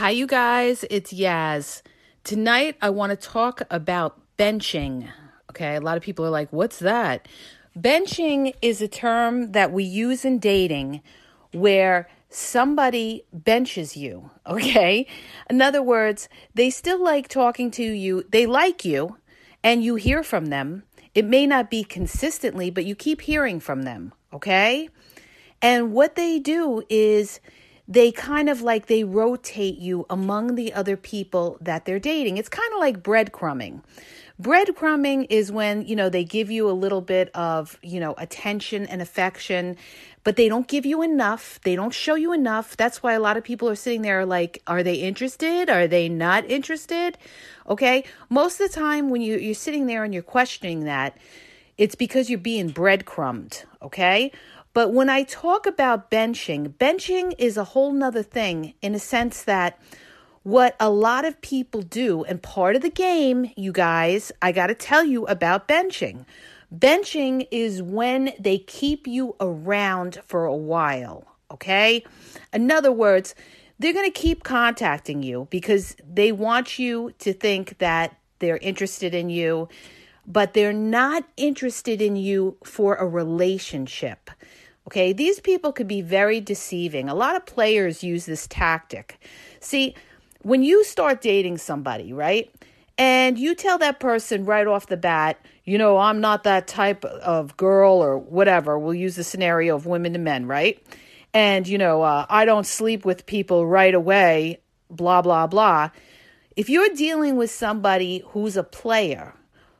Hi, you guys. It's Yaz. Tonight, I want to talk about benching. Okay, a lot of people are like, what's that? Benching is a term that we use in dating where somebody benches you. Okay, in other words, they still like talking to you, they like you, and you hear from them. It may not be consistently, but you keep hearing from them. Okay, and what they do is they kind of like they rotate you among the other people that they're dating. It's kind of like breadcrumbing. Breadcrumbing is when, you know, they give you a little bit of, you know, attention and affection, but they don't give you enough. They don't show you enough. That's why a lot of people are sitting there like, are they interested? Are they not interested? Okay. Most of the time when you, you're sitting there and you're questioning that, it's because you're being breadcrumbed. Okay. But when I talk about benching, benching is a whole nother thing in a sense that what a lot of people do, and part of the game, you guys, I got to tell you about benching. Benching is when they keep you around for a while, okay? In other words, they're going to keep contacting you because they want you to think that they're interested in you, but they're not interested in you for a relationship. Okay, these people could be very deceiving. A lot of players use this tactic. See, when you start dating somebody, right? And you tell that person right off the bat, you know, I'm not that type of girl or whatever. We'll use the scenario of women to men, right? And, you know, uh, I don't sleep with people right away, blah, blah, blah. If you're dealing with somebody who's a player,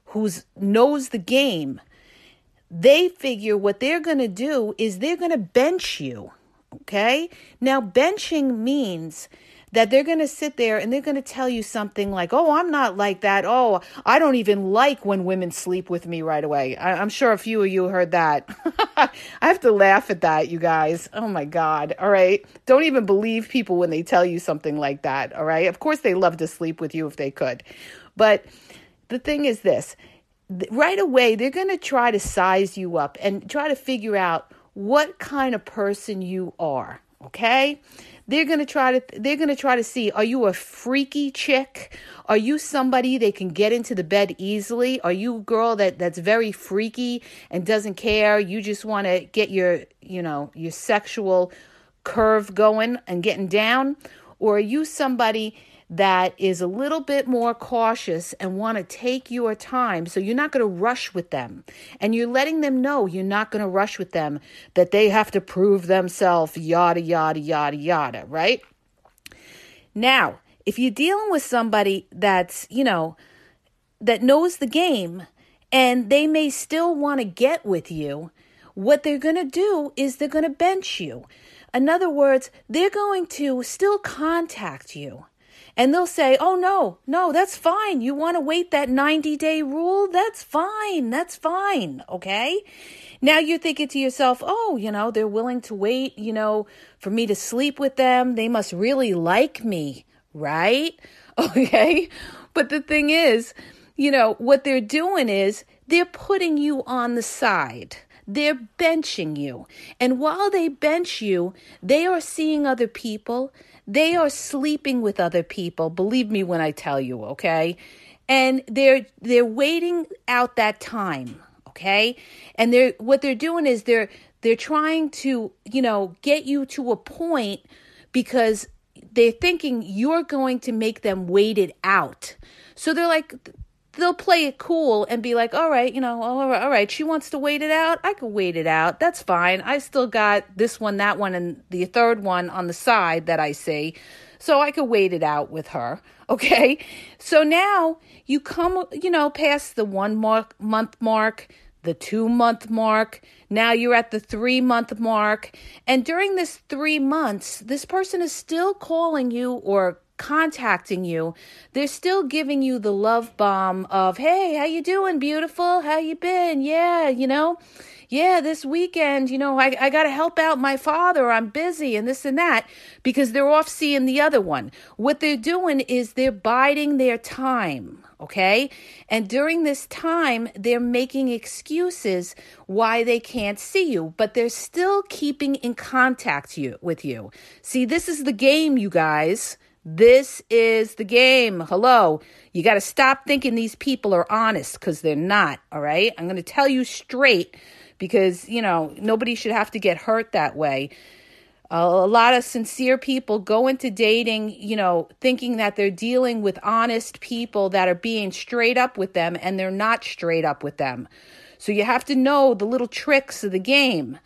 who knows the game, they figure what they're going to do is they're going to bench you. Okay. Now, benching means that they're going to sit there and they're going to tell you something like, oh, I'm not like that. Oh, I don't even like when women sleep with me right away. I- am sure a few of you heard that. I have to laugh at that, you guys. Oh my God. All right. Don't even believe people when they tell you something like that. All right. Of course, they love to sleep with you if they could. But the thing is this right away they're going to try to size you up and try to figure out what kind of person you are okay? They're going to try to they're going to try to see are you a freaky chick? Are you somebody they can get into the bed easily? Are you a girl that that's very freaky and doesn't care? You just want to get your you know your sexual curve going and getting down? Or are you somebody that is a little bit more cautious and want to take your time. So you're not going to rush with them. And you're letting them know you're not going to rush with them, that they have to prove themselves, yada, yada, yada, yada, right? Now, if you're dealing with somebody that's, you know, that knows the game and they may still want to get with you, what they're going to do is they're going to bench you. In other words, they're going to still contact you. And they'll say, oh, no, no, that's fine. You want to wait that 90 day rule? That's fine. That's fine. Okay. Now you're thinking to yourself, oh, you know, they're willing to wait, you know, for me to sleep with them. They must really like me, right? Okay. But the thing is, you know, what they're doing is they're putting you on the side. They're benching you. And while they bench you, they are seeing other people. They are sleeping with other people. Believe me when I tell you, okay? And they're they're waiting out that time, okay? And they're what they're doing is they're they're trying to, you know, get you to a point because they're thinking you're going to make them wait it out. So they're like they'll play it cool and be like, all right, you know, all right, all right, she wants to wait it out. I can wait it out. That's fine. I still got this one, that one, and the third one on the side that I see. So I could wait it out with her. Okay. So now you come, you know, past the one mark, month mark, the two month mark. Now you're at the three month mark. And during this three months, this person is still calling you or contacting you they're still giving you the love bomb of hey how you doing beautiful? How you been? Yeah you know? Yeah this weekend you know i, I got to help out my father i'm busy and this and that because they're off seeing the other one. What they're doing is they're biding their time okay? And during this time they're making excuses why they can't see you but they're still keeping in contact you with you. See this is the game you guys This is the game. Hello. You got to stop thinking these people are honest because they're not. All right. I'm going to tell you straight because, you know, nobody should have to get hurt that way. a lot of sincere people go into dating, you know, thinking that they're dealing with honest people that are being straight up with them and they're not straight up with them. So you have to know the little tricks of the game.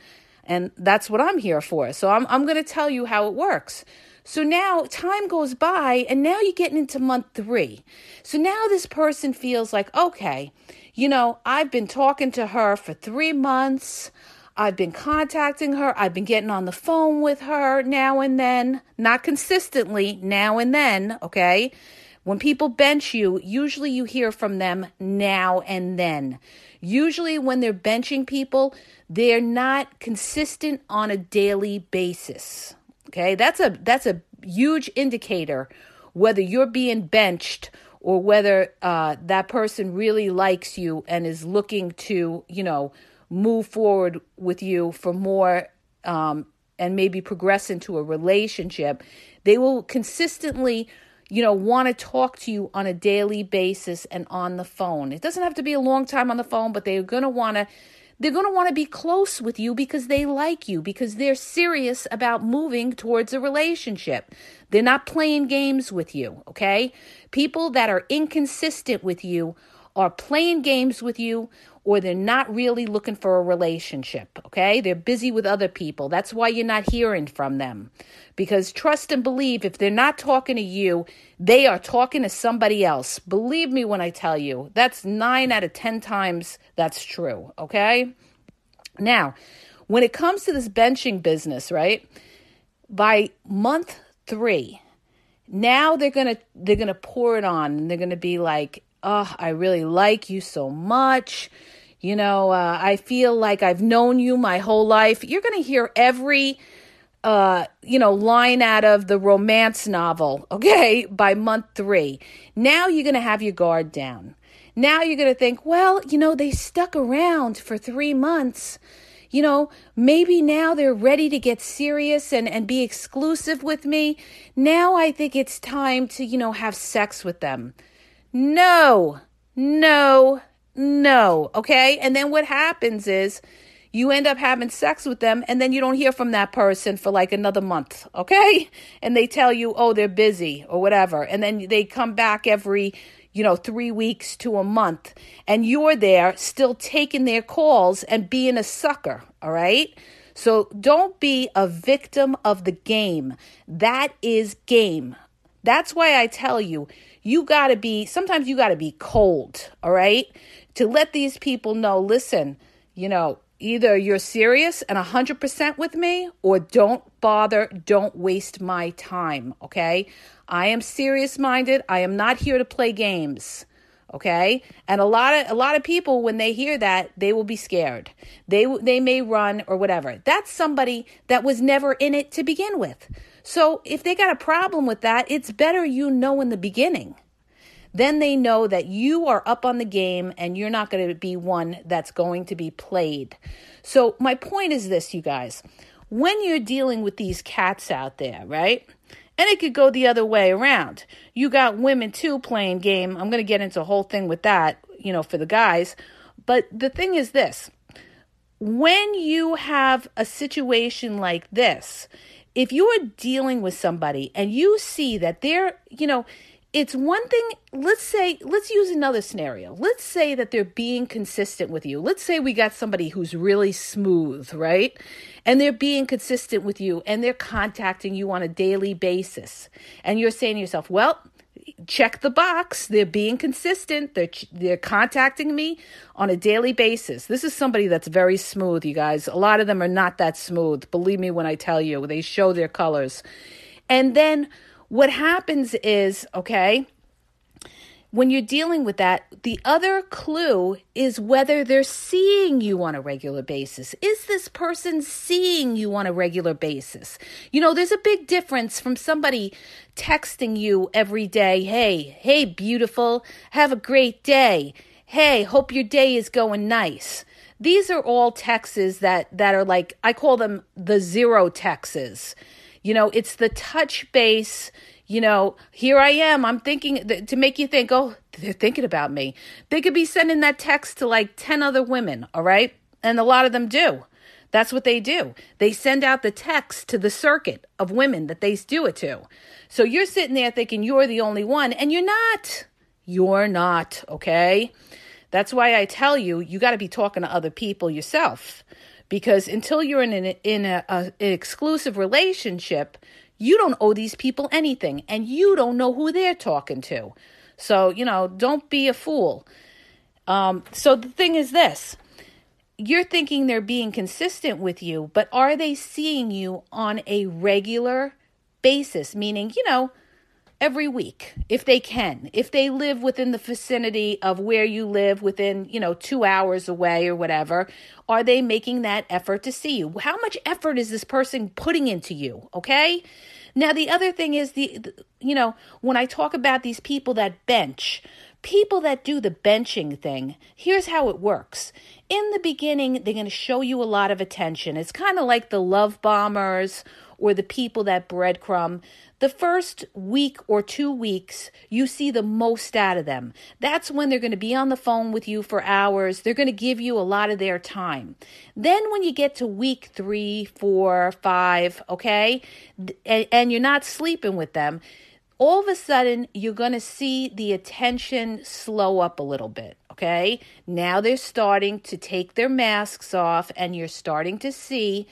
And that's what I'm here for. So I'm, I'm going to tell you how it works. So now time goes by, and now you're getting into month three. So now this person feels like, okay, you know, I've been talking to her for three months. I've been contacting her. I've been getting on the phone with her now and then, not consistently, now and then, okay? When people bench you, usually you hear from them now and then. Usually, when they're benching people, they're not consistent on a daily basis. Okay, that's a that's a huge indicator whether you're being benched or whether uh, that person really likes you and is looking to you know move forward with you for more um, and maybe progress into a relationship. They will consistently you know, want to talk to you on a daily basis and on the phone. It doesn't have to be a long time on the phone, but they're going to want to they're going to want to be close with you because they like you, because they're serious about moving towards a relationship. They're not playing games with you, okay? People that are inconsistent with you are playing games with you or they're not really looking for a relationship, okay? They're busy with other people. That's why you're not hearing from them. Because trust and believe, if they're not talking to you, they are talking to somebody else. Believe me when I tell you, that's nine out of 10 times that's true, okay? Now, when it comes to this benching business, right? By month three, now they're gonna they're gonna pour it on and they're gonna be like oh i really like you so much you know uh, i feel like i've known you my whole life you're gonna hear every uh, you know, line out of the romance novel, okay, by month three. Now you're going to have your guard down. Now you're going to think, well, you know, they stuck around for three months. You know, maybe now they're ready to get serious and, and be exclusive with me. Now I think it's time to, you know, have sex with them. No, no, no. Okay. And then what happens is, you end up having sex with them and then you don't hear from that person for like another month, okay? And they tell you, oh, they're busy or whatever. And then they come back every, you know, three weeks to a month. And you're there still taking their calls and being a sucker, all right? So don't be a victim of the game. That is game. That's why I tell you, you got to be, sometimes you got to be cold, all right? To let these people know, listen, you know, Either you're serious and 100% with me or don't bother, don't waste my time, okay? I am serious minded. I am not here to play games. Okay? And a lot of a lot of people when they hear that, they will be scared. They they may run or whatever. That's somebody that was never in it to begin with. So if they got a problem with that, it's better you know in the beginning then they know that you are up on the game and you're not going to be one that's going to be played. So, my point is this, you guys. When you're dealing with these cats out there, right? And it could go the other way around. You got women too playing game. I'm going to get into a whole thing with that, you know, for the guys. But the thing is this when you have a situation like this, if you are dealing with somebody and you see that they're, you know, it's one thing let's say let's use another scenario. Let's say that they're being consistent with you. Let's say we got somebody who's really smooth right? And they're being consistent with you and they're contacting you on a daily basis. And you're saying to yourself well check the box. They're being consistent. They're they're contacting me on a daily basis. This is somebody that's very smooth you guys. A lot of them are not that smooth. Believe me when i tell you they show their colors. And then what happens is, okay, when you're dealing with that, the other clue is whether they're seeing you on a regular basis. Is this person seeing you on a regular basis? You know, there's a big difference from somebody texting you every day, hey, hey, beautiful, have a great day. Hey, hope your day is going nice. These are all texts that, that are like, I call them the zero texts. You know, it's the touch base, you know, here I am. I'm thinking to make you think, oh, they're thinking about me. They could be sending that text to like 10 other women, all right? And a lot of them do. That's what they do. They send out the text to the circuit of women that they do it to. So you're sitting there thinking you're the only one, and you're not. You're not, okay? That's why I tell you, you got to be talking to other people yourself. Because until you're in an, in a, a, an exclusive relationship, you don't owe these people anything and you don't know who they're talking to. So, you know, don't be a fool. Um, so the thing is this you're thinking they're being consistent with you, but are they seeing you on a regular basis? Meaning, you know, every week if they can if they live within the vicinity of where you live within you know 2 hours away or whatever are they making that effort to see you? How much effort is this person putting into you? Okay? Now the other thing is the, the you know when i talk about these people that bench people that do the benching thing here's how it works. In the beginning they're going to show you a lot of attention. It's kind of like the love bombers or the people that breadcrumb the first week or two weeks, you see the most out of them. That's when they're going to be on the phone with you for hours. They're going to give you a lot of their time. Then, when you get to week three, four, five, okay, and, and you're not sleeping with them, all of a sudden you're going to see the attention slow up a little bit. Okay, now they're starting to take their masks off, and you're starting to see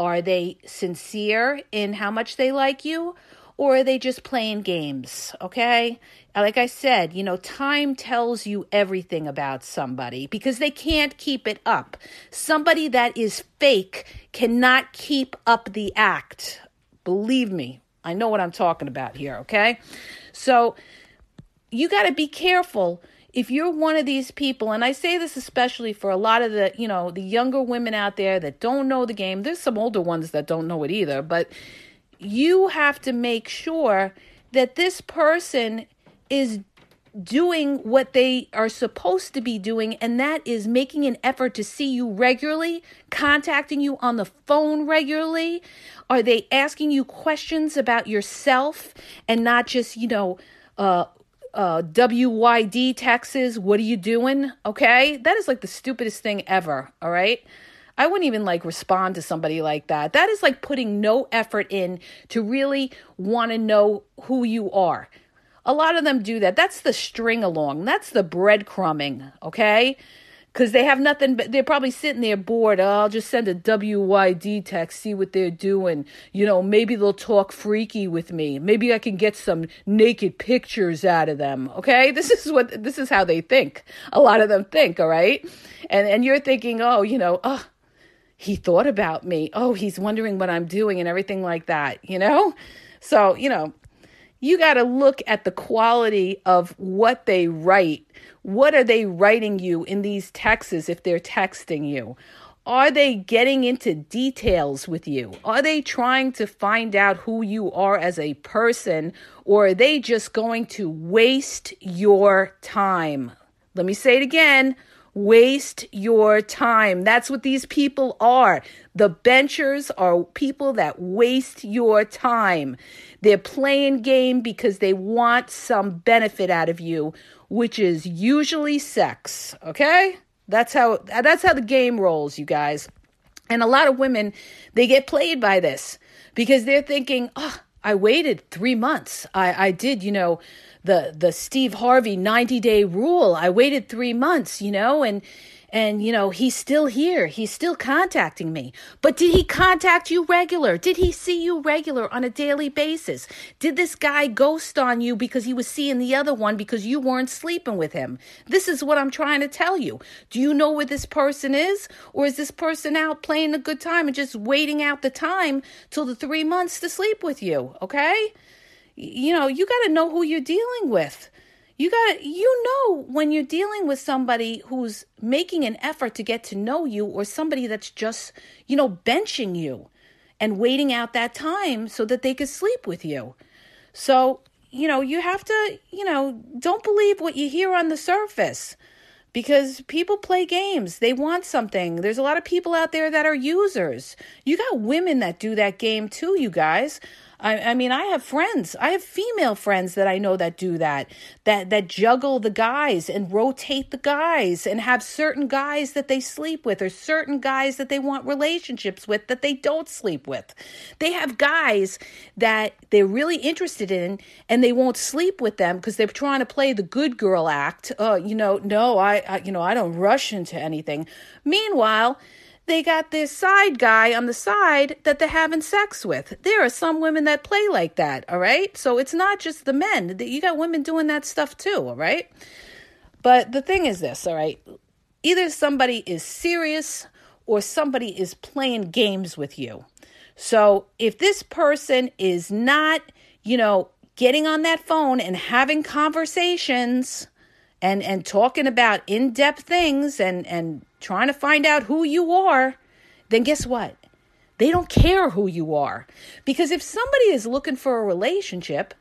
are they sincere in how much they like you? or are they just playing games? Okay. Like I said, you know, time tells you everything about somebody because they can't keep it up. Somebody that is fake cannot keep up the act. Believe me, I know what I'm talking about here. Okay. So you got to be careful if you're one of these people and i say this especially for a lot of the you know the younger women out there that don't know the game there's some older ones that don't know it either but you have to make sure that this person is doing what they are supposed to be doing, and that is making an effort to see you regularly, contacting you on the phone regularly. Are they asking you questions about yourself and not just, you know, uh, uh, WYD taxes. What are you doing? Okay. That is like the stupidest thing ever. All right. I wouldn't even like respond to somebody like that. That is like putting no effort in to really want to know who you are. A lot of them do that. That's the string along. That's the breadcrumbing, okay? Because they have nothing, but they're probably sitting there bored. Oh, I'll just send a WYD text, see what they're doing. You know, maybe they'll talk freaky with me. Maybe I can get some naked pictures out of them. Okay, this is what this is how they think. A lot of them think. All right, and and you're thinking, oh, you know, oh, he thought about me. Oh, he's wondering what I'm doing and everything like that, you know? So, you know, you got to look at the quality of what they write. What are they writing you in these texts if they're texting you? Are they getting into details with you? Are they trying to find out who you are as a person? Or are they just going to waste your time? Let me say it again waste your time. That's what these people are. The benchers are people that waste your time. They're playing game because they want some benefit out of you, which is usually sex, okay? That's how that's how the game rolls, you guys. And a lot of women, they get played by this because they're thinking, "Oh, I waited 3 months. I I did, you know, the the Steve Harvey 90 day rule. I waited 3 months, you know, and and you know he's still here. He's still contacting me. But did he contact you regular? Did he see you regular on a daily basis? Did this guy ghost on you because he was seeing the other one because you weren't sleeping with him? This is what i'm trying to tell you. Do you know where this person is? Or is this person out playing a good time and just waiting out the time till the 3 months to sleep with you okay? You know, you got to know who you're dealing with. You got you know when you're dealing with somebody who's making an effort to get to know you or somebody that's just, you know, benching you and waiting out that time so that they could sleep with you. So, you know, you have to, you know, don't believe what you hear on the surface because people play games. They want something. There's a lot of people out there that are users. You got women that do that game too, you guys. I, I mean, I have friends. I have female friends that I know that do that, that that juggle the guys and rotate the guys and have certain guys that they sleep with or certain guys that they want relationships with that they don't sleep with. They have guys that they're really interested in and they won't sleep with them because they're trying to play the good girl act. Oh, you know, no, I, I you know, I don't rush into anything. Meanwhile, they got this side guy on the side that they're having sex with. There are some women that play like that, all right? So it's not just the men. You got women doing that stuff too, all right? But the thing is this, all right? Either somebody is serious or somebody is playing games with you. So if this person is not, you know, getting on that phone and having conversations and and talking about in-depth things and and trying to find out who you are, then guess what? They don't care who you are. Because if somebody is looking for a relationship,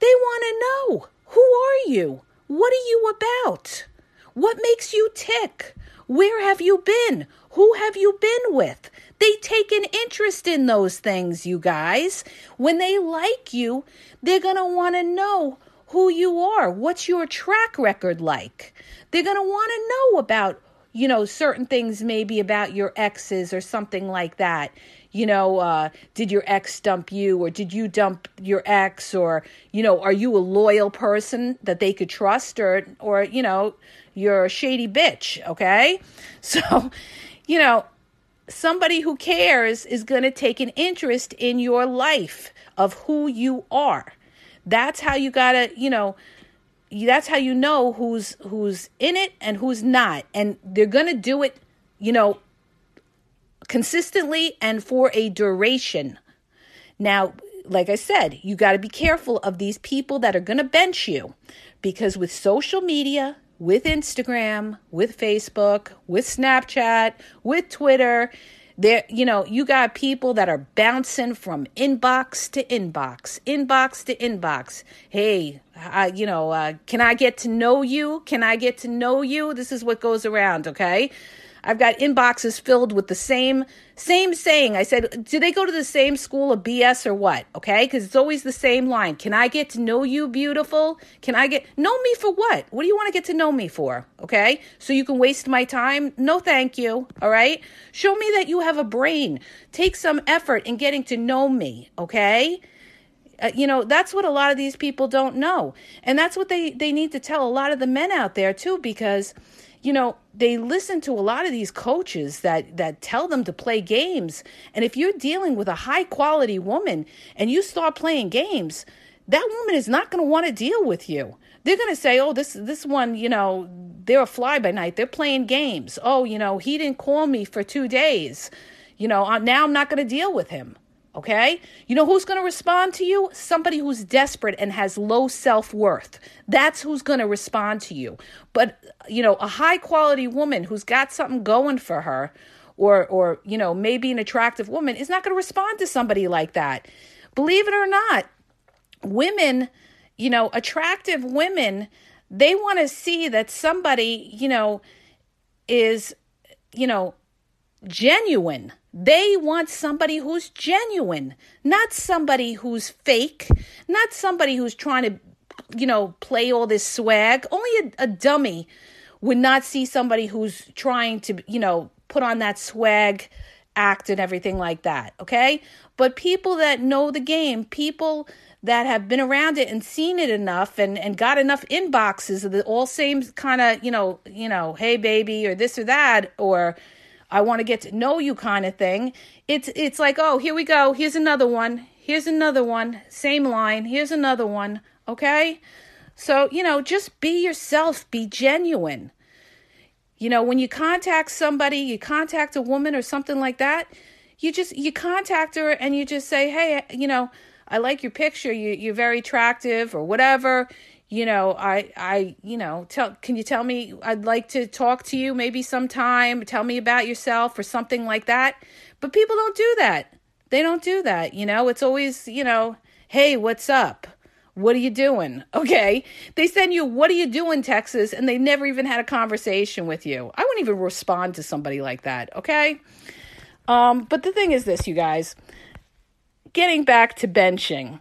they want to know who are you? What are you about? What makes you tick? Where have you been? Who have you been with? They take an interest in those things, you guys. When they like you, they're going to want to know who you are. What's your track record like? They're going to want to know about you know, certain things maybe about your exes or something like that. You know, uh, did your ex dump you or did you dump your ex or, you know, are you a loyal person that they could trust or, or, you know, you're a shady bitch, okay? So, you know, somebody who cares is going to take an interest in your life of who you are. That's how you got to, you know, that's how you know who's who's in it and who's not. And they're going to do it you know consistently and for a duration. Now like i said you got to be careful of these people that are going to bench you. Because with social media with instagram with facebook with snapchat with twitter there you know you got people that are bouncing from inbox to inbox inbox to inbox. Hey I, you know uh, can i get to know you? Can i get to know you? This is what goes around okay I've got inboxes filled with the same same saying. I said, do they go to the same school of BS or what? Okay, because it's always the same line. Can I get to know you, beautiful? Can I get know me for what? What do you want to get to know me for? Okay, so you can waste my time? No, thank you. All right, show me that you have a brain. Take some effort in getting to know me. Okay. Uh, you know that's what a lot of these people don't know and that's what they they need to tell a lot of the men out there too because you know, they listen to a lot of these coaches that that tell them to play games. And if you're dealing with a high quality woman and you start playing games, that woman is not going to want to deal with you. They're going to say, "Oh, this this one, you know, they're a fly by night. They're playing games. Oh, you know, he didn't call me for 2 days. You know, uh, now I'm not going to deal with him." Okay? You know who's going to respond to you? Somebody who's desperate and has low self worth. That's who's going to respond to you. But, you know, a high quality woman who's got something going for her, or, or you know, maybe an attractive woman, is not going to respond to somebody like that. Believe it or not, women, you know, attractive women, they want to see that somebody, you know, is, you know, genuine they want somebody who's genuine, not somebody who's fake, not somebody who's trying to, you know, play all this swag. Only a, a dummy would not see somebody who's trying to, you know, put on that swag act and everything like that. Okay. But people that know the game, people that have been around it and seen it enough and, and got enough inboxes of the all same kind of, you know, you know, hey baby or this or that, or I want to get to know you kind of thing. It's it's like, oh, here we go. Here's another one. Here's another one. Same line. Here's another one. Okay? So, you know, just be yourself, be genuine. You know, when you contact somebody, you contact a woman or something like that, you just you contact her and you just say, "Hey, you know, I like your picture. You you're very attractive or whatever." You know i i you know tell can you tell me i'd like to talk to you maybe sometime tell me about yourself or something like that. But people don't do that. They don't do that you know? It's always you know hey what's up? What are you doing? Okay? They send you what are you doing texas? And they never even had a conversation with you. I wouldn't even respond to somebody like that okay? Um but the thing is this you guys. Getting back to benching.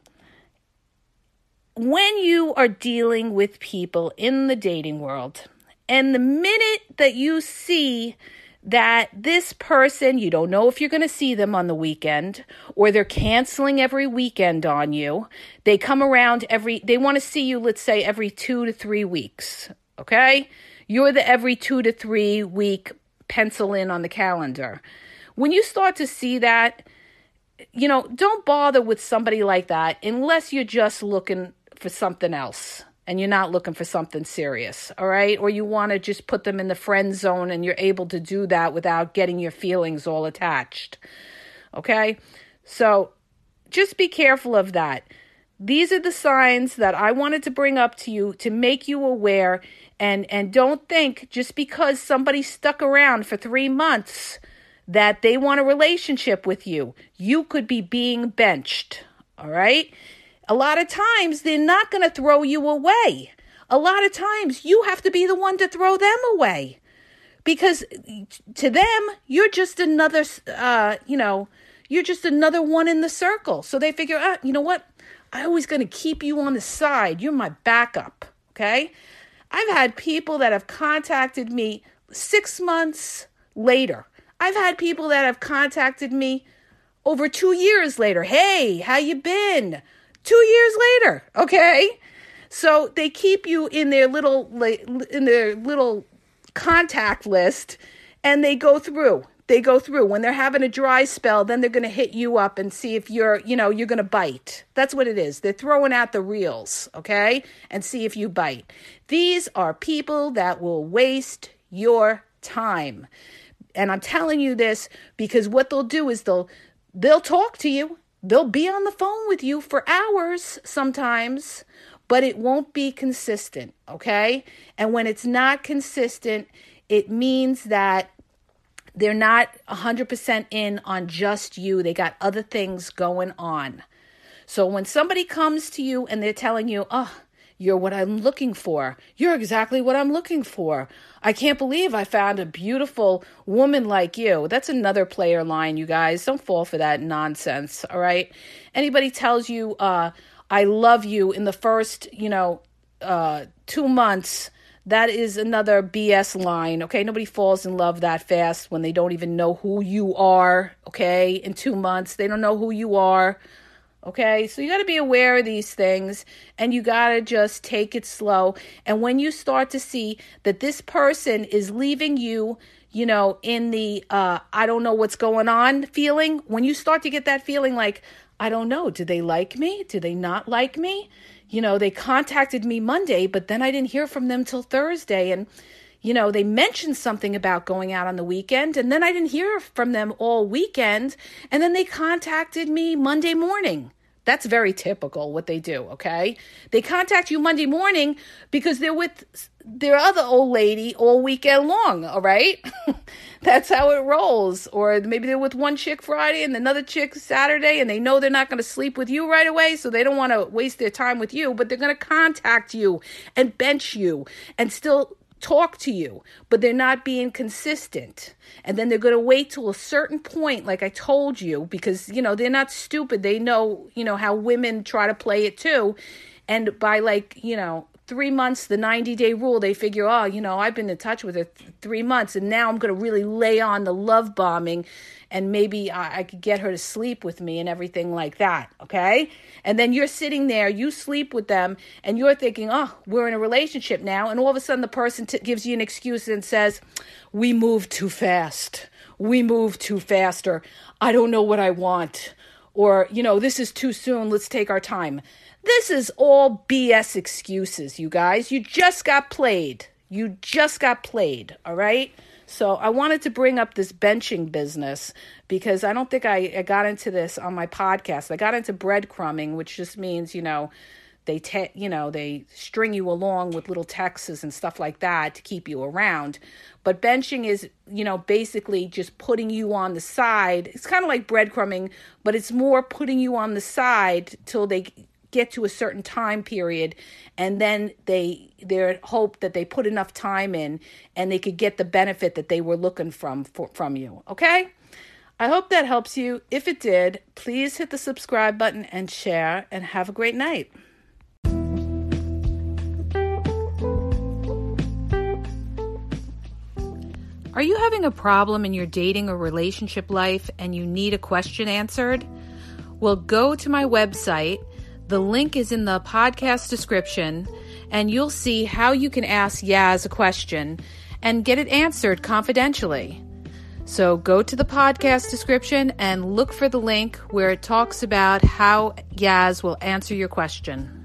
When you are dealing with people in the dating world, and the minute that you see that this person, you don't know if you're going to see them on the weekend or they're canceling every weekend on you. They come around every, they want to see you, let's say, every two to three weeks. Okay? You're the every two to three week pencil in on the calendar. When you start to see that, you know, don't bother with somebody like that unless you're just looking for something else and you're not looking for something serious, all right? Or you want to just put them in the friend zone and you're able to do that without getting your feelings all attached, okay? So just be careful of that. These are the signs that I wanted to bring up to you to make you aware and and don't think just because somebody stuck around for 3 months that they want a relationship with you. You could be being benched, all right? A lot of times they're not going to throw you away. A lot of times you have to be the one to throw them away because to them you're just another uh, you know, you're just another one in the circle. So they figure out, you know what? I always going to keep you on the side. You're my backup, okay? I've had people that have contacted me 6 months later. I've had people that have contacted me over 2 years later. "Hey, how you been?" Two years later. Okay. So they keep you in their little in their little contact list and they go through. They go through. When they're having a dry spell, then they're going to hit you up and see if you're, you know, you're going to bite. That's what it is. They're throwing out the reels, okay? And see if you bite. These are people that will waste your time. And I'm telling you this because what they'll do is they'll they'll talk to you They'll be on the phone with you for hours sometimes, but it won't be consistent, okay? And when it's not consistent, it means that they're not 100% in on just you. They got other things going on. So when somebody comes to you and they're telling you, oh, you're what I'm looking for. You're exactly what I'm looking for. I can't believe I found a beautiful woman like you. That's another player line, you guys. Don't fall for that nonsense, all right? Anybody tells you, uh, I love you in the first, you know, uh, two months, that is another BS line, okay? Nobody falls in love that fast when they don't even know who you are, okay? In two months, they don't know who you are. Okay, so you got to be aware of these things and you got to just take it slow. And when you start to see that this person is leaving you, you know, in the uh, I don't know what's going on feeling, when you start to get that feeling like, I don't know, do they like me? Do they not like me? You know, they contacted me Monday, but then I didn't hear from them till Thursday. And, you know, they mentioned something about going out on the weekend, and then I didn't hear from them all weekend. And then they contacted me Monday morning. That's very typical what they do, okay? They contact you Monday morning because they're with their other old lady all weekend long, all right? That's how it rolls. Or maybe they're with one chick Friday and another chick Saturday and they know they're not going to sleep with you right away, so they don't want to waste their time with you, but they're going to contact you and bench you and still talk to you, but they're not being consistent. And then they're going to wait till a certain point, like I told you, because, you know, they're not stupid. They know, you know, how women try to play it too. And by like, you know, three months, the 90 day rule, they figure, oh, you know, I've been in touch with her th- three months and now I'm going to really lay on the love bombing and maybe I, I could get her to sleep with me and everything like that. Okay. And then you're sitting there, you sleep with them, and you're thinking, oh, we're in a relationship now. And all of a sudden, the person t- gives you an excuse and says, we moved too fast. We moved too faster. I don't know what I want. Or, you know, this is too soon. Let's take our time. This is all BS excuses, you guys. You just got played. You just got played, all right? So I wanted to bring up this benching business because I don't think I, I got into this on my podcast. I got into breadcrumbing, which just means, you know, they te- you know they string you along with little texts and stuff like that to keep you around but benching is you know basically just putting you on the side it's kind of like breadcrumbing but it's more putting you on the side till they get to a certain time period and then they their hope that they put enough time in and they could get the benefit that they were looking from for, from you okay I hope that helps you. If it did, please hit the subscribe button and share, and have a great night. Are you having a problem in your dating or relationship life and you need a question answered? Well, go to my website. The link is in the podcast description, and you'll see how you can ask Yaz a question and get it answered confidentially. So go to the podcast description and look for the link where it talks about how Yaz will answer your question.